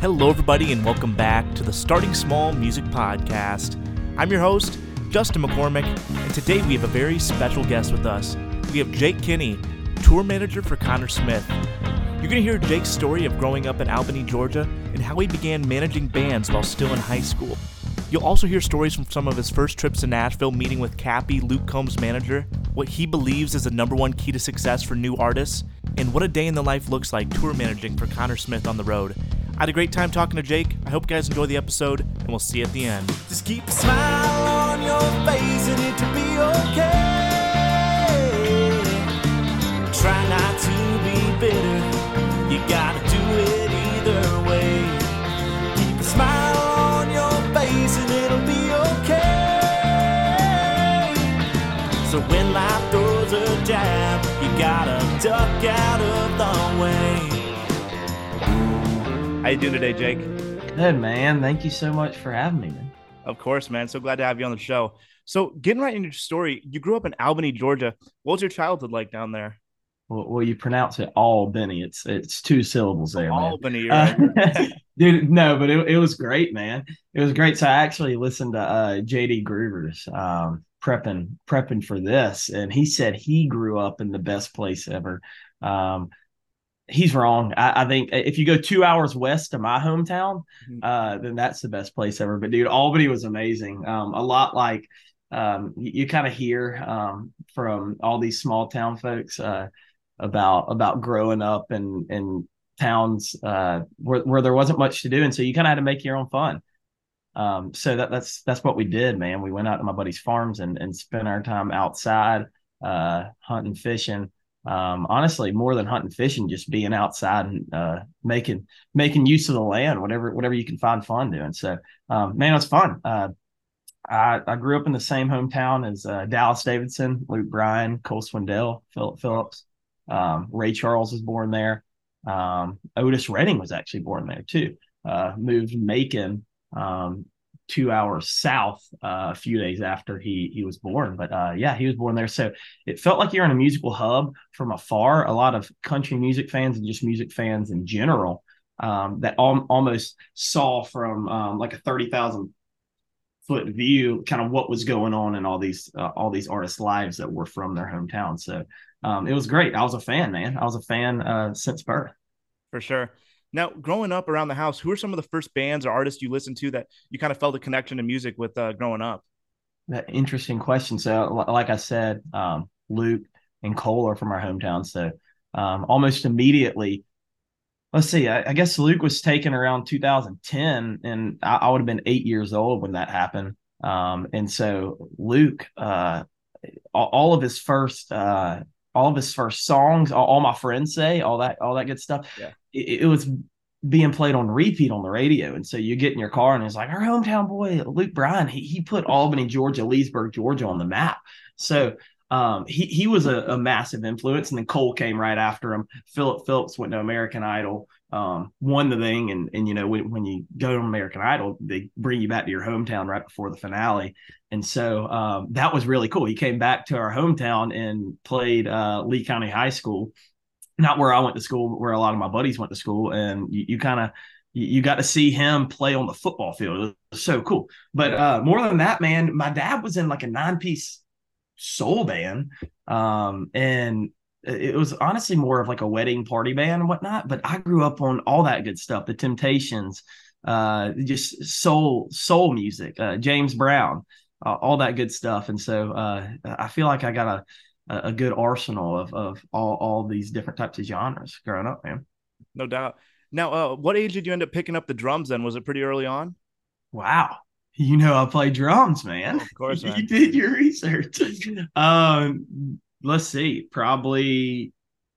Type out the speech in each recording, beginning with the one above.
Hello, everybody, and welcome back to the Starting Small Music Podcast. I'm your host, Justin McCormick, and today we have a very special guest with us. We have Jake Kinney, tour manager for Conner Smith. You're going to hear Jake's story of growing up in Albany, Georgia, and how he began managing bands while still in high school. You'll also hear stories from some of his first trips to Nashville, meeting with Kappy, Luke Combs' manager, what he believes is the number one key to success for new artists, and what a day in the life looks like tour managing for Conner Smith on the road. I had a great time talking to Jake. I hope you guys enjoy the episode, and we'll see you at the end. Just keep a smile on your face and it to be okay. Try not to be bitter. You gotta do it either way. Keep a smile on your face and it'll be okay. So when life throws a jab, you gotta duck out How you doing today, Jake? Good man. Thank you so much for having me, man. Of course, man. So glad to have you on the show. So, getting right into your story, you grew up in Albany, Georgia. What was your childhood like down there? Well, well you pronounce it Albany. It's it's two syllables there. Albany, Uh, right? dude. No, but it, it was great, man. It was great. So I actually listened to uh, JD Groover's um, prepping prepping for this, and he said he grew up in the best place ever. Um, he's wrong. I, I think if you go two hours west of my hometown, Mhm. uh, then that's the best place ever. But dude, Albany was amazing. Um, a lot like um, you, you kind of hear um, from all these small town folks uh, about about growing up in in towns uh, where where there wasn't much to do, and so you kind of had to make your own fun. Um, so that that's that's what we did, man. We went out to my buddy's farms and and spent our time outside, uh, hunting, fishing. Um, honestly, more than hunting, fishing, just being outside and uh, making making use of the land, whatever whatever you can find fun doing. So, um, man, it's fun. Uh, I, I grew up in the same hometown as uh, Dallas Davidson, Luke Bryan, Cole Swindell, Philip Phillips. Um, Ray Charles was born there. Um, Otis Redding was actually born there too. Uh, moved Macon um, two hours south uh, a few days after he he was born. But uh, yeah, he was born there, so it felt like you're in a musical hub from afar. A lot of country music fans and just music fans in general um, that al- almost saw from um, like a thirty thousand foot view kind of what was going on in all these uh, all these artists' lives that were from their hometown. So um, it was great. I was a fan, man. I was a fan uh, since birth. For sure. Now, growing up around the house, who are some of the first bands or artists you listened to that you kind of felt a connection to music with uh, growing up? That interesting question. So, like I said, um, Luke and Cole are from our hometown. So, um, almost immediately, let's see. I, I guess Luke was taken around 2010, and I, I would have been eight years old when that happened. Um, and so, Luke, uh, all, of his first, uh, all of his first songs, all, all my friends say, all that, all that good stuff. Yeah. It, it was being played on repeat on the radio. And so you get in your car and it's like our hometown boy, Luke Bryan, he, he put Albany, Georgia, Leesburg, Georgia on the map. So um, he, he was a, a massive influence. And then Cole came right after him. Philip Phillips went to American Idol, um, won the thing. And, and you know, when, when you go to American Idol, they bring you back to your hometown right before the finale. And so um, that was really cool. He came back to our hometown and played uh, Lee County High School not where I went to school, but where a lot of my buddies went to school. And you, you kind of you, you got to see him play on the football field. It was so cool. But uh, more than that, man, my dad was in like a nine piece soul band, um, and it was honestly more of like a wedding party band and whatnot. But I grew up on all that good stuff, the Temptations, uh, just soul soul music, uh, James Brown, uh, all that good stuff. And so uh, I feel like I got a a, good arsenal of of all all these different types of genres growing up, man. No doubt. Now, uh, what age did you end up picking up the drums then? Was it pretty early on? Wow. You know I play drums, man. Of course, man. you did your research. um, let's see, probably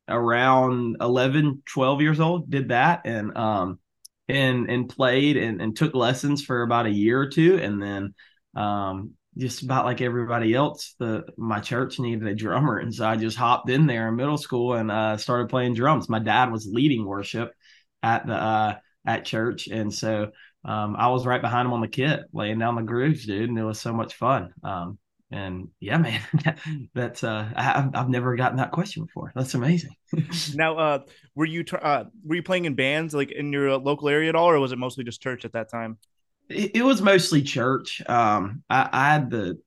around 11, 12 years old, did that and um and and played and, and took lessons for about a year or two and then um just about like everybody else, the my church needed a drummer, and so I just hopped in there in middle school and uh, started playing drums. My dad was leading worship at the uh, at church, and so um, I was right behind him on the kit, laying down the grooves, dude, and it was so much fun. Um, and yeah, man, that's uh, I, I've never gotten that question before. That's amazing. now, uh, were you uh, were you playing in bands like in your local area at all, or was it mostly just church at that time? It, it was mostly church. Um, I, I had the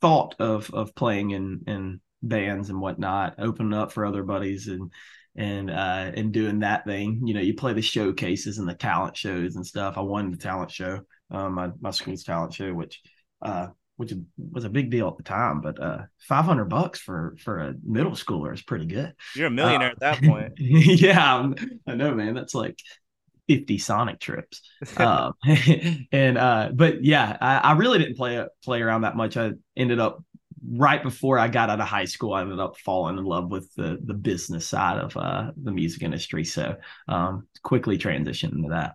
thought of of playing in in bands and whatnot, opening up for other buddies and and uh and doing that thing. You know, you play the showcases and the talent shows and stuff. I won the talent show, um, my my school's talent show, which uh which was a big deal at the time. But uh, five hundred bucks for for a middle schooler is pretty good. You're a millionaire uh, at that point. yeah, I know, man. That's like 50 Sonic trips. um, and uh, but yeah, I, I, really didn't play play around that much. I ended up right before I got out of high school, I ended up falling in love with the the business side of uh, the music industry. So um, quickly transitioned into that.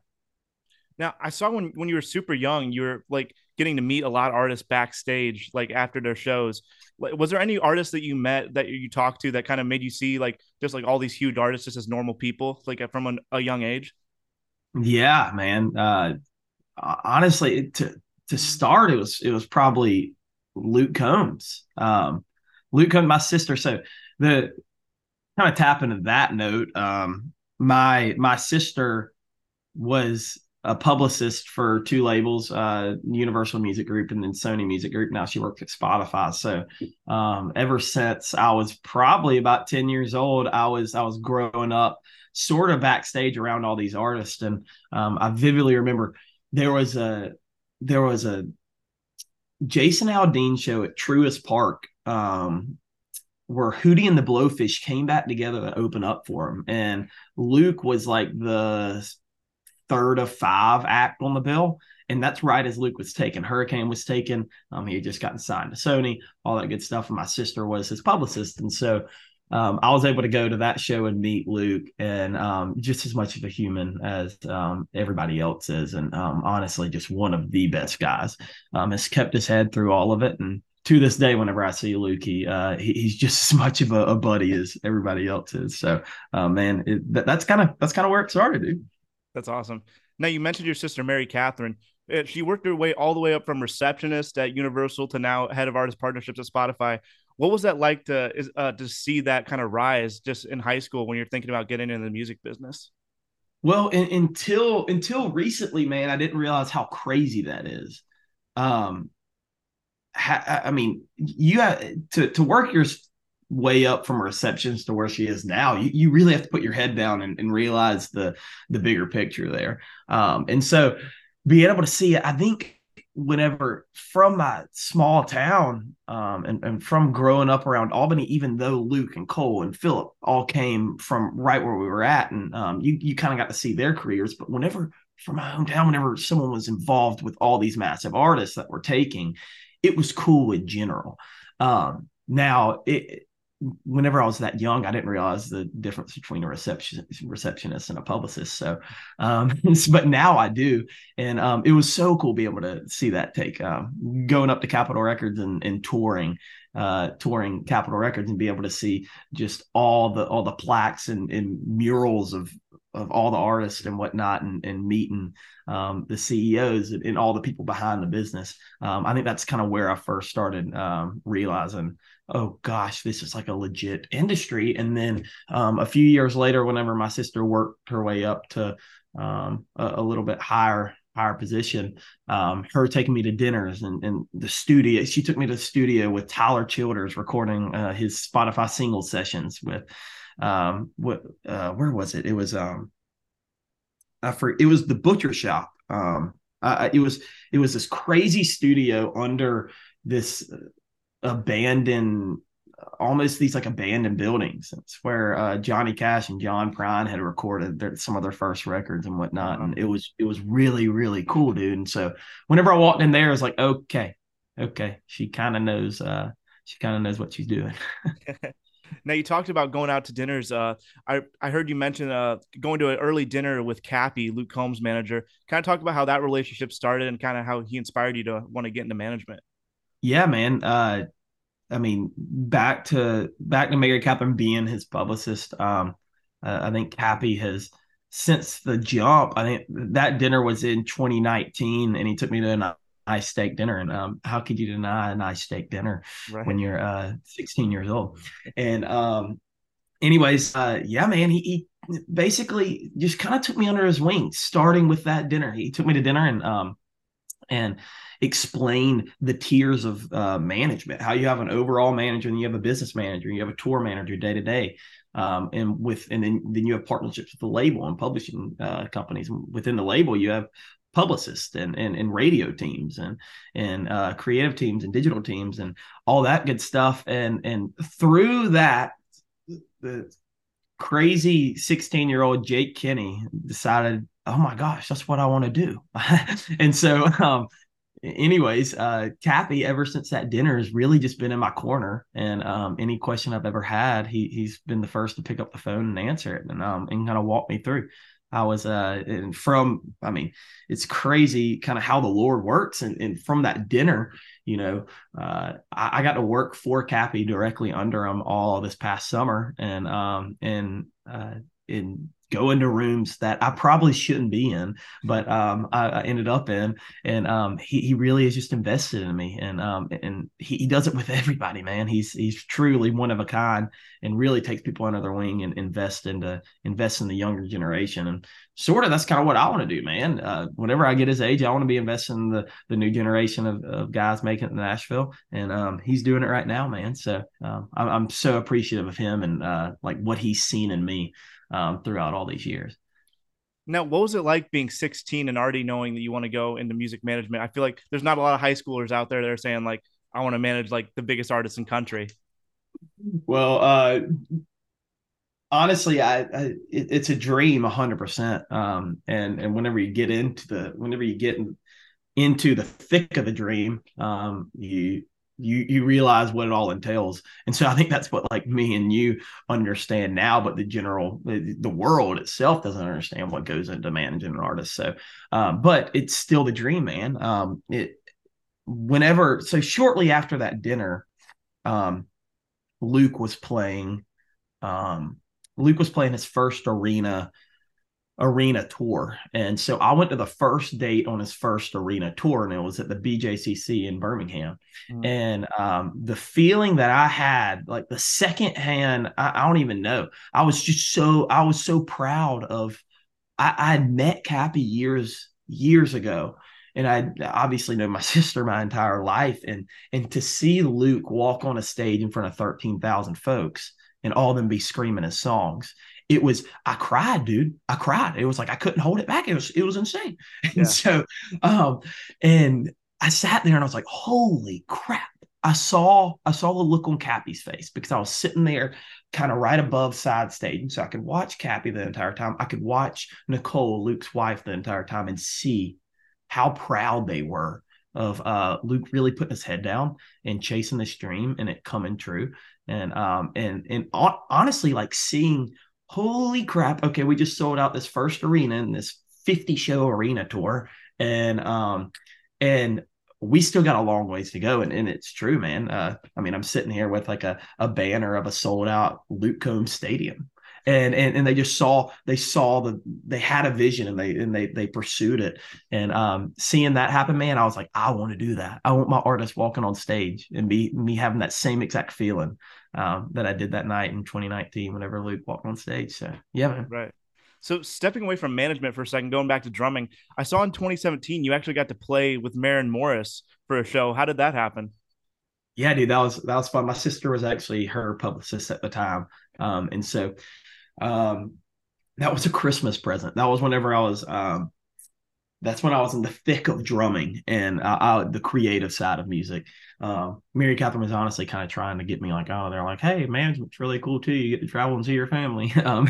Now I saw when when you were super young, you were like getting to meet a lot of artists backstage, like after their shows. Was there any artists that you met that you talked to that kind of made you see like just like all these huge artists just as normal people, like from an, a young age? Yeah, man. Uh, honestly, to to start, it was it was probably Luke Combs. Um, Luke Combs, my sister. So the kind of tap into that note. Um, my my sister was a publicist for two labels, uh, Universal Music Group and then Sony Music Group. Now she works at Spotify. So um, ever since I was probably about 10 years old, I was I was growing up sort of backstage around all these artists. And um, I vividly remember there was a there was a Jason Aldean show at Truist Park um, where Hootie and the Blowfish came back together to open up for him. And Luke was like the third of five act on the bill. And that's right as Luke was taken. Hurricane was taken. Um, he had just gotten signed to Sony, all that good stuff. And my sister was his publicist. And so um, I was able to go to that show and meet Luke and um, just as much of a human as um, everybody else is. And um, honestly, just one of the best guys. Um, has kept his head through all of it. And to this day, whenever I see Luke, he, uh, he he's just as much of a, a, buddy as everybody else is. So, uh, man, it, that, that's kind of that's kind of where it started, dude. That's awesome. Now you mentioned your sister Mary Catherine. Uh, she worked her way all the way up from receptionist at Universal to now head of artist partnerships at Spotify. What was that like to uh, to see that kind of rise just in high school when you're thinking about getting into the music business? Well, in, until until recently, man, I didn't realize how crazy that is. Um, ha, I mean, you have to to work your way up from receptions to where she is now, you, you really have to put your head down and, and realize the the bigger picture there. Um, and so being able to see it, I think whenever from my small town um, and, and from growing up around Albany, even though Luke and Cole and Philip all came from right where we were at, and um, you you kind of got to see their careers. But whenever from my hometown, whenever someone was involved with all these massive artists that were taking, it was cool in general. Um, now it whenever I was that young, I didn't realize the difference between a reception receptionist and a publicist. So, um, but now I do, and um, it was so cool being able to see that take um, going up to Capitol Records and, and touring, uh, touring Capitol Records and be able to see just all the all the plaques and, and murals of of all the artists and whatnot, and, and meeting um, the CEOs and, and, all the people behind the business. Um, I think that's kind of where I first started um, realizing oh gosh, this is like a legit industry. And then um, a few years later, whenever my sister worked her way up to um, a, a, little bit higher higher position, um, her taking me to dinners and, and, the studio. She took me to the studio with Tyler Childers recording uh, his Spotify single sessions with um, what uh, where was it? It was um, I for it was the butcher shop. Um, uh, it was it was this crazy studio under this abandoned almost these like abandoned buildings. It's where uh, Johnny Cash and John Prine had recorded their, some of their first records and whatnot. And it was it was really really cool, dude. And so whenever I walked in there, I was like, okay, okay, she kind of knows. Uh, she kind of knows what she's doing. now you talked about going out to dinners. Uh, I I heard you mention uh going to an early dinner with Kappy, Luke Combs' manager. Kind of talk about how that relationship started and kind of how he inspired you to want to get into management. Yeah, man. Uh, I mean, back to back to Mary Catherine being his publicist. Um, uh, I think Kappy has since the jump. I think that dinner was in 2019, and he took me to an nice steak dinner. And um, how could you deny a nice steak dinner Right. when you're uh, 16 years old? And um, anyways, uh, yeah, man, he, he basically just kind of took me under his wing, starting with that dinner. He took me to dinner and um, and explained the tiers of uh, management, how you have an overall manager and you have a business manager, and you have a tour manager day to day. Um, and with and then, then you have partnerships with the label and publishing uh, companies within the label you have publicists and, and and radio teams and and uh, creative teams and digital teams and all that good stuff and and through that the crazy 16 year old Jake Kinney decided, oh my gosh, that's what I want to do. and so, um, anyways, uh, Kappy, ever since that dinner, has really just been in my corner. And um, any question I've ever had, he he's been the first to pick up the phone and answer it, and um, and kind of walk me through. I was uh and from I mean it's crazy kind of how the Lord works and, and from that dinner you know uh I, I got to work for Kappy directly under him all this past summer and um and uh in go into rooms that I probably shouldn't be in, but um, I, I, ended up in. And um, he, he really is just invested in me, and um, and he, he does it with everybody, man. He's he's truly one of a kind, and really takes people under their wing and invest into invest in the younger generation. And sort of that's kind of what I want to do, man. Uh, whenever I get his age, I want to be investing in the the new generation of, of guys making it in Nashville, and um, he's doing it right now, man. So um, I'm, I'm so appreciative of him and uh, like what he's seen in me um, throughout all these years. Now, what was it like being 16 and already knowing that you want to go into music management? I feel like there's not a lot of high schoolers out there that are saying like, I want to manage like the biggest artists in country. Well, uh, honestly, I, I it, it's a dream, hundred percent. Um, and and whenever you get into the, whenever you get in, into the thick of the dream, um, you you you realize what it all entails. And so i think that's what like me and you understand now but the general the, the world itself doesn't understand what goes into managing an artist. So um, but it's still the dream man. Um it whenever so shortly after that dinner um luke was playing um luke was playing his first arena arena tour. And so I went to the first date on his first arena tour, and it was at the BJCC in Birmingham. Mm. And um, the feeling that I had, like the second hand, I, I, don't even know. I was just so I was so proud of. I, I had met Kappy years years ago. And I obviously know my sister my entire life, and and to see Luke walk on a stage in front of thirteen thousand folks and all of them be screaming his songs it was I cried, dude. I cried. It was like I couldn't hold it back. It was it was insane. Yeah. And so um and I sat there and I was like, holy crap. I saw I saw the look on Kappy's face because I was sitting there kind of right above side stage. And so I could watch Kappy the entire time. I could watch Nicole, Luke's wife, the entire time and see how proud they were of uh, Luke really putting his head down and chasing this dream and it coming true. And um and and honestly, like seeing holy crap. Okay we just sold out this first arena in this 50 show arena tour. And um and we still got a long ways to go. And, and it's true man. Uh i mean i'm sitting here with like a, a banner of a sold out luke combs stadium and, and and they just saw they saw the they had a vision and they and they they pursued it and um seeing that happen man i was like i want to do that i want my artist walking on stage and be me having that same exact feeling um, that I did that night in 2019 whenever Luke walked on stage. So yeah, man. Right. So stepping away from management for a second, going back to drumming, I saw in 2017 you actually got to play with Maren Morris for a show. How did that happen? Yeah, dude, that was that was fun. My sister was actually her publicist at the time, um, and so um, that was a Christmas present. That was whenever I was um, that's when I was in the thick of drumming and uh, I, the creative side of music. Um, Mary Catherine was honestly kind of trying to get me like, oh, they're like, hey, management's really cool too. You get to travel and see your family. Um,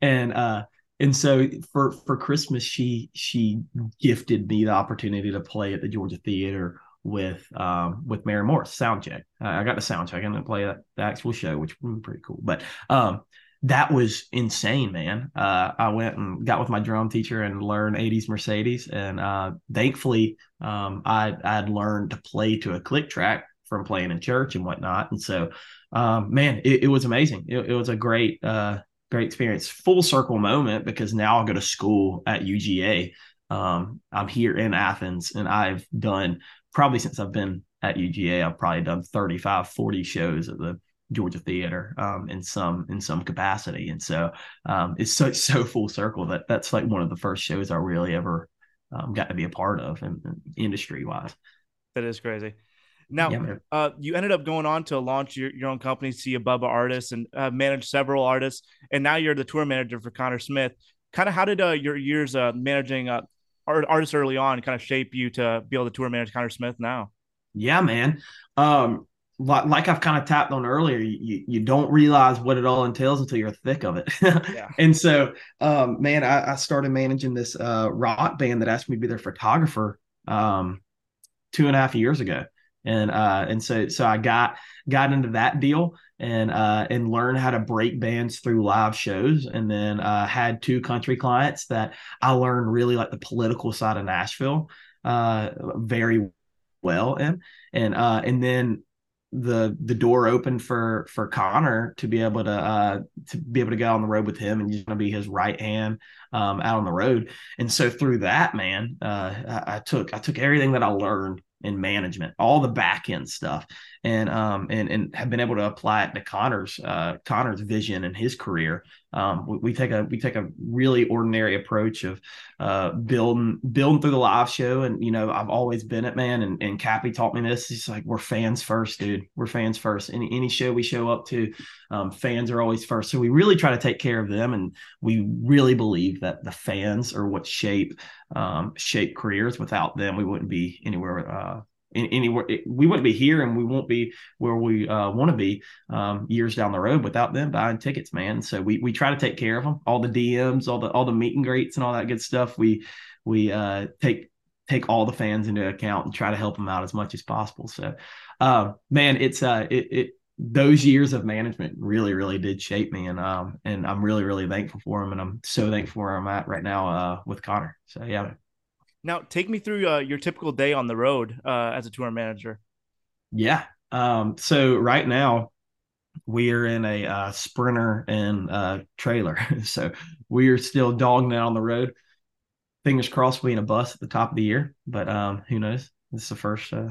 and uh, and so for for Christmas, she she gifted me the opportunity to play at the Georgia Theater with um with Maren Morris sound check. Uh, I got the sound check and then play that the actual show, which was pretty cool. But um that was insane, man. Uh, I went and got with my drum teacher and learned 80s Mercedes. And uh, thankfully, um, I, I'd learned to play to a click track from playing in church and whatnot. And so, um, man, it, it, was amazing. It, it was a great, uh, great experience. Full circle moment because now I'll go to school at UGA Um, I'm here in Athens, and I've done probably since I've been at UGA, I've probably done 35, 40 shows at the Georgia Theater um, in some in some capacity, and so um, it's so so full circle that that's like one of the first shows I really ever um, got to be a part of, and industry wise. That is crazy. Now, yeah, uh, you ended up going on to launch your, your own company, See a Bubba Artists, and uh, manage several artists. And now you're the tour manager for Conner Smith. Kind of how did uh, your years uh, managing uh, artists early on kind of shape you to be able to tour manage Conner Smith now? Yeah, man. Um, like, like I've kind of tapped on earlier, you, you don't realize what it all entails until you're thick of it. yeah. And so, um, man, I, I, started managing this uh, rock band that asked me to be their photographer um, two and a half years ago. And uh, and so so I got got into that deal and uh, and learned how to break bands through live shows, and then uh, had two country clients that I learned really like the political side of Nashville uh, very well in, and uh, and then the the door open for for Conner to be able to uh to be able to go on the road with him and he's to be his right hand um out on the road and so through that man uh I, I took I took everything that I learned in management, all the back end stuff, and um and and have been able to apply it to Conner's uh Conner's vision and his career. Um, we, we, take a we take a really ordinary approach of uh building building through the live show, and you know I've always been it, man. And and Kappy taught me this. He's like, we're fans first, dude. We're fans first. Any any show we show up to, um, fans are always first. So we really try to take care of them, and we really believe that the fans are what shape um, shape careers. Without them, we wouldn't be anywhere. Uh, anywhere we wouldn't be here and we won't be where we uh, want to be um, years down the road without them buying tickets man so we we try to take care of them all the dms all the all the meet and greets and all that good stuff we we uh, take take all the fans into account and try to help them out as much as possible so uh, man it's uh it, it those years of management really, really did shape me, and um, and I'm really, really thankful for him, and I'm so thankful where I'm at right now uh, with Conner. So yeah. Now, take me through uh, your typical day on the road uh, as a tour manager. Yeah. Um, so right now, we are in a uh, sprinter and uh, trailer, so we are still dogging it on the road. Fingers crossed, we in a bus at the top of the year, but um, who knows? This is the first uh,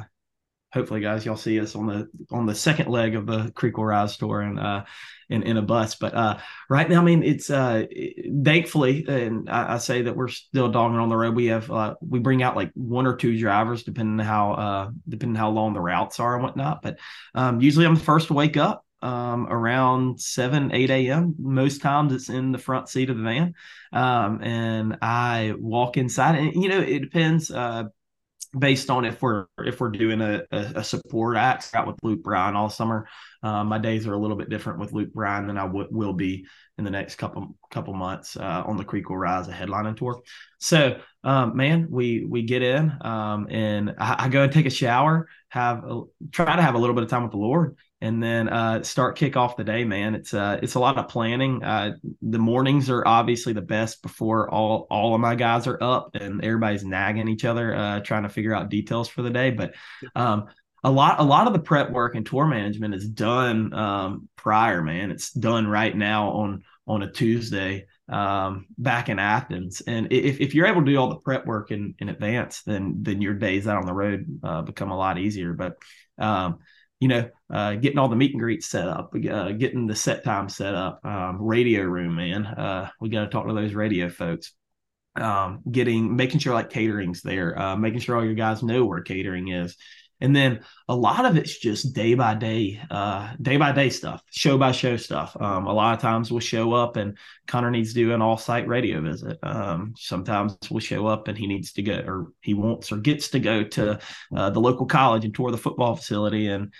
hopefully guys y'all see us on the on the second leg of the creek will rise tour and uh in, in a bus. But uh right now i mean it's uh thankfully and I, I, say that we're still dogging on the road. We have uh we bring out like one or two drivers depending on how uh depending how long the routes are and whatnot. But um usually i'm the first to wake up um, around 7 8 a.m most times it's in the front seat of the van. Um, and i walk inside. And you know it depends uh, based on if we're if we're doing a, a, a support act out with Luke Bryan all summer. Um, my days are a little bit different with Luke Bryan than I w- will be in the next couple couple months uh, on the Creek will rise a headlining tour. So, um, man, we we get in um, and I, I, go and take a shower, have a, try to have a little bit of time with the Lord, and then uh, start kick off the day, man. It's uh, it's a lot of planning. Uh, the mornings are obviously the best before all all of my guys are up and everybody's nagging each other, uh, trying to figure out details for the day. But um, a lot a lot of the prep work and tour management is done um, prior, man. It's done right now on on a Tuesday um, back in Athens. And if, if you're able to do all the prep work in, in advance, then then your days out on the road uh, become a lot easier. But um, you know, uh, getting all the meet and greets set up, uh, getting the set time set up, um, radio room, man. Uh, we got to talk to those radio folks. Um, getting, making sure like catering's there, uh, making sure all your guys know where catering is. And then a lot of it's just day by day, uh, day by day stuff, show by show stuff. Um, a lot of times we'll show up and Conner needs to do an all site radio visit. Um, sometimes we'll show up and he needs to go, or he wants or gets to go to uh, the local college and tour the football facility and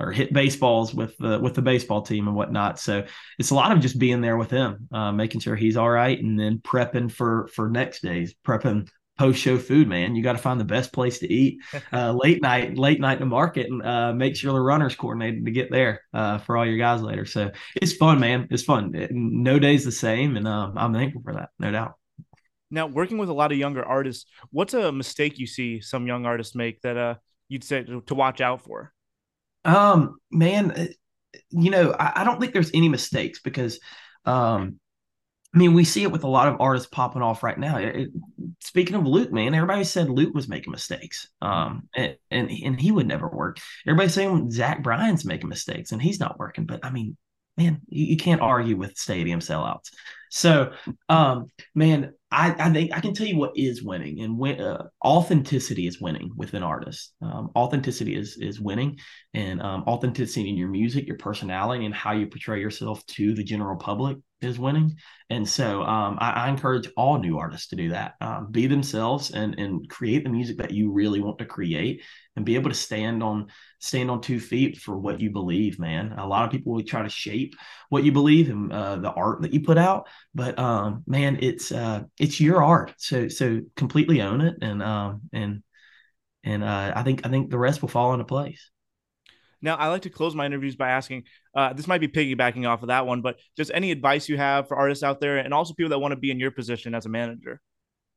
or hit baseballs with the with the baseball team and whatnot. So it's a lot of just being there with him, uh, making sure he's all right, and then prepping for for next days, prepping post show food, man. You got to find the best place to eat uh, late night, late night in the market, and uh, make sure the runners coordinated to get there uh, for all your guys later. So it's fun, man. It's fun. No day's the same, and um, I'm thankful for that, no doubt. Now, working with a lot of younger artists, what's a mistake you see some young artists make that uh, you'd say to watch out for? Um, man, uh, you know, I, I don't think there's any mistakes because, um, I mean, we see it with a lot of artists popping off right now. It, speaking of Luke, man, everybody said Luke was making mistakes, um, and, and and he would never work. Everybody's saying Zach Bryan's making mistakes, and he's not working. But I mean, man, you, you can't argue with stadium sellouts. So, um, man, I, I think I can tell you what is winning, and when, uh, authenticity is winning with an artist. Um, authenticity is is winning, and um, authenticity in your music, your personality, and how you portray yourself to the general public is winning. And so um, I, I, encourage all new artists to do that. Um, be themselves and and create the music that you really want to create, and be able to stand on stand on two feet for what you believe. Man, a lot of people will try to shape what you believe and uh, the art that you put out, but um, man, it's uh, it's your art. So so completely own it, and um, and and uh, I think I think the rest will fall into place. Now, I like to close my interviews by asking uh, this might be piggybacking off of that one, but just any advice you have for artists out there and also people that want to be in your position as a manager.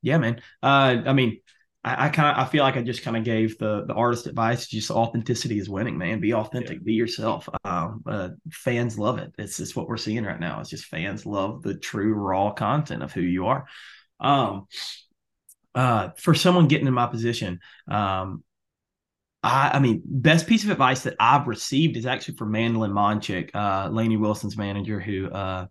Yeah, man. Uh, I mean, I, I kind of I feel like I just kind of gave the the artist advice. Just authenticity is winning, man. Be authentic, yeah. be yourself. Um, uh, fans love it. It's just what we're seeing right now. It's just fans love the true raw content of who you are. Um, uh, for someone getting in my position, um, I, I, mean, best piece of advice that I've received is actually from Mandelyn Monchick, uh, Lainey Wilson's manager, who uh,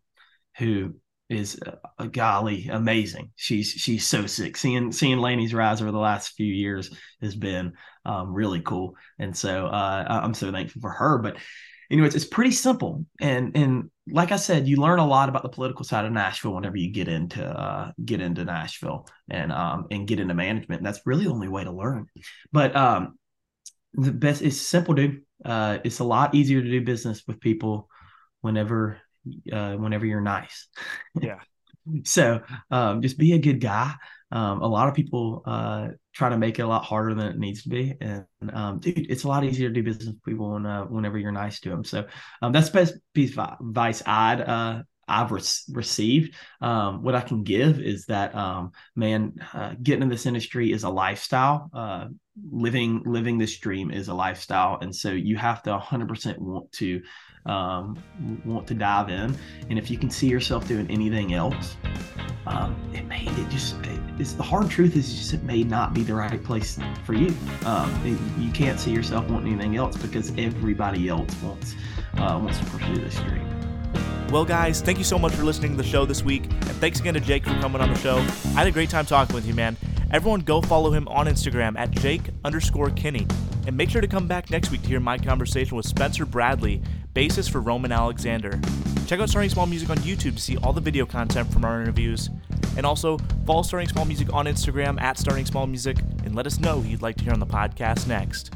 who is a golly amazing. She's she's so sick. Seeing seeing Lainey's rise over the last few years has been um, really cool, and so uh, I'm so thankful for her. But anyways, it's pretty simple, and and like I said, you learn a lot about the political side of Nashville whenever you get into uh, get into Nashville and um, and get into management. And that's really the only way to learn. But um, the best it's simple dude. Uh it's a lot easier to do business with people whenever uh whenever you're nice. Yeah. So um just be a good guy. Um a lot of people uh try to make it a lot harder than it needs to be. And um dude it's a lot easier to do business with people when, uh, whenever you're nice to them so um that's the best piece of advice i'd uh I've re- received. Um, what I can give is that, um, man, uh, getting in this industry is a lifestyle. Uh, living living this dream is a lifestyle, and so you have to 100% want to um, want to dive in. And if you can see yourself doing anything else, um, it may it just it, it's the hard truth is just it may not be the right place for you. Um, it, you can't see yourself wanting anything else because everybody else wants uh, wants to pursue this dream. Well, guys, thank you so much for listening to the show this week. And thanks again to Jake for coming on the show. I had a great time talking with you, man. Everyone go follow him on Instagram at Jake underscore Kinney. And make sure to come back next week to hear my conversation with Spencer Bradley, bassist for Roman Alexander. Check out Starting Small Music on YouTube to see all the video content from our interviews. And also, follow Starting Small Music on Instagram at Starting Small Music and let us know who you'd like to hear on the podcast next.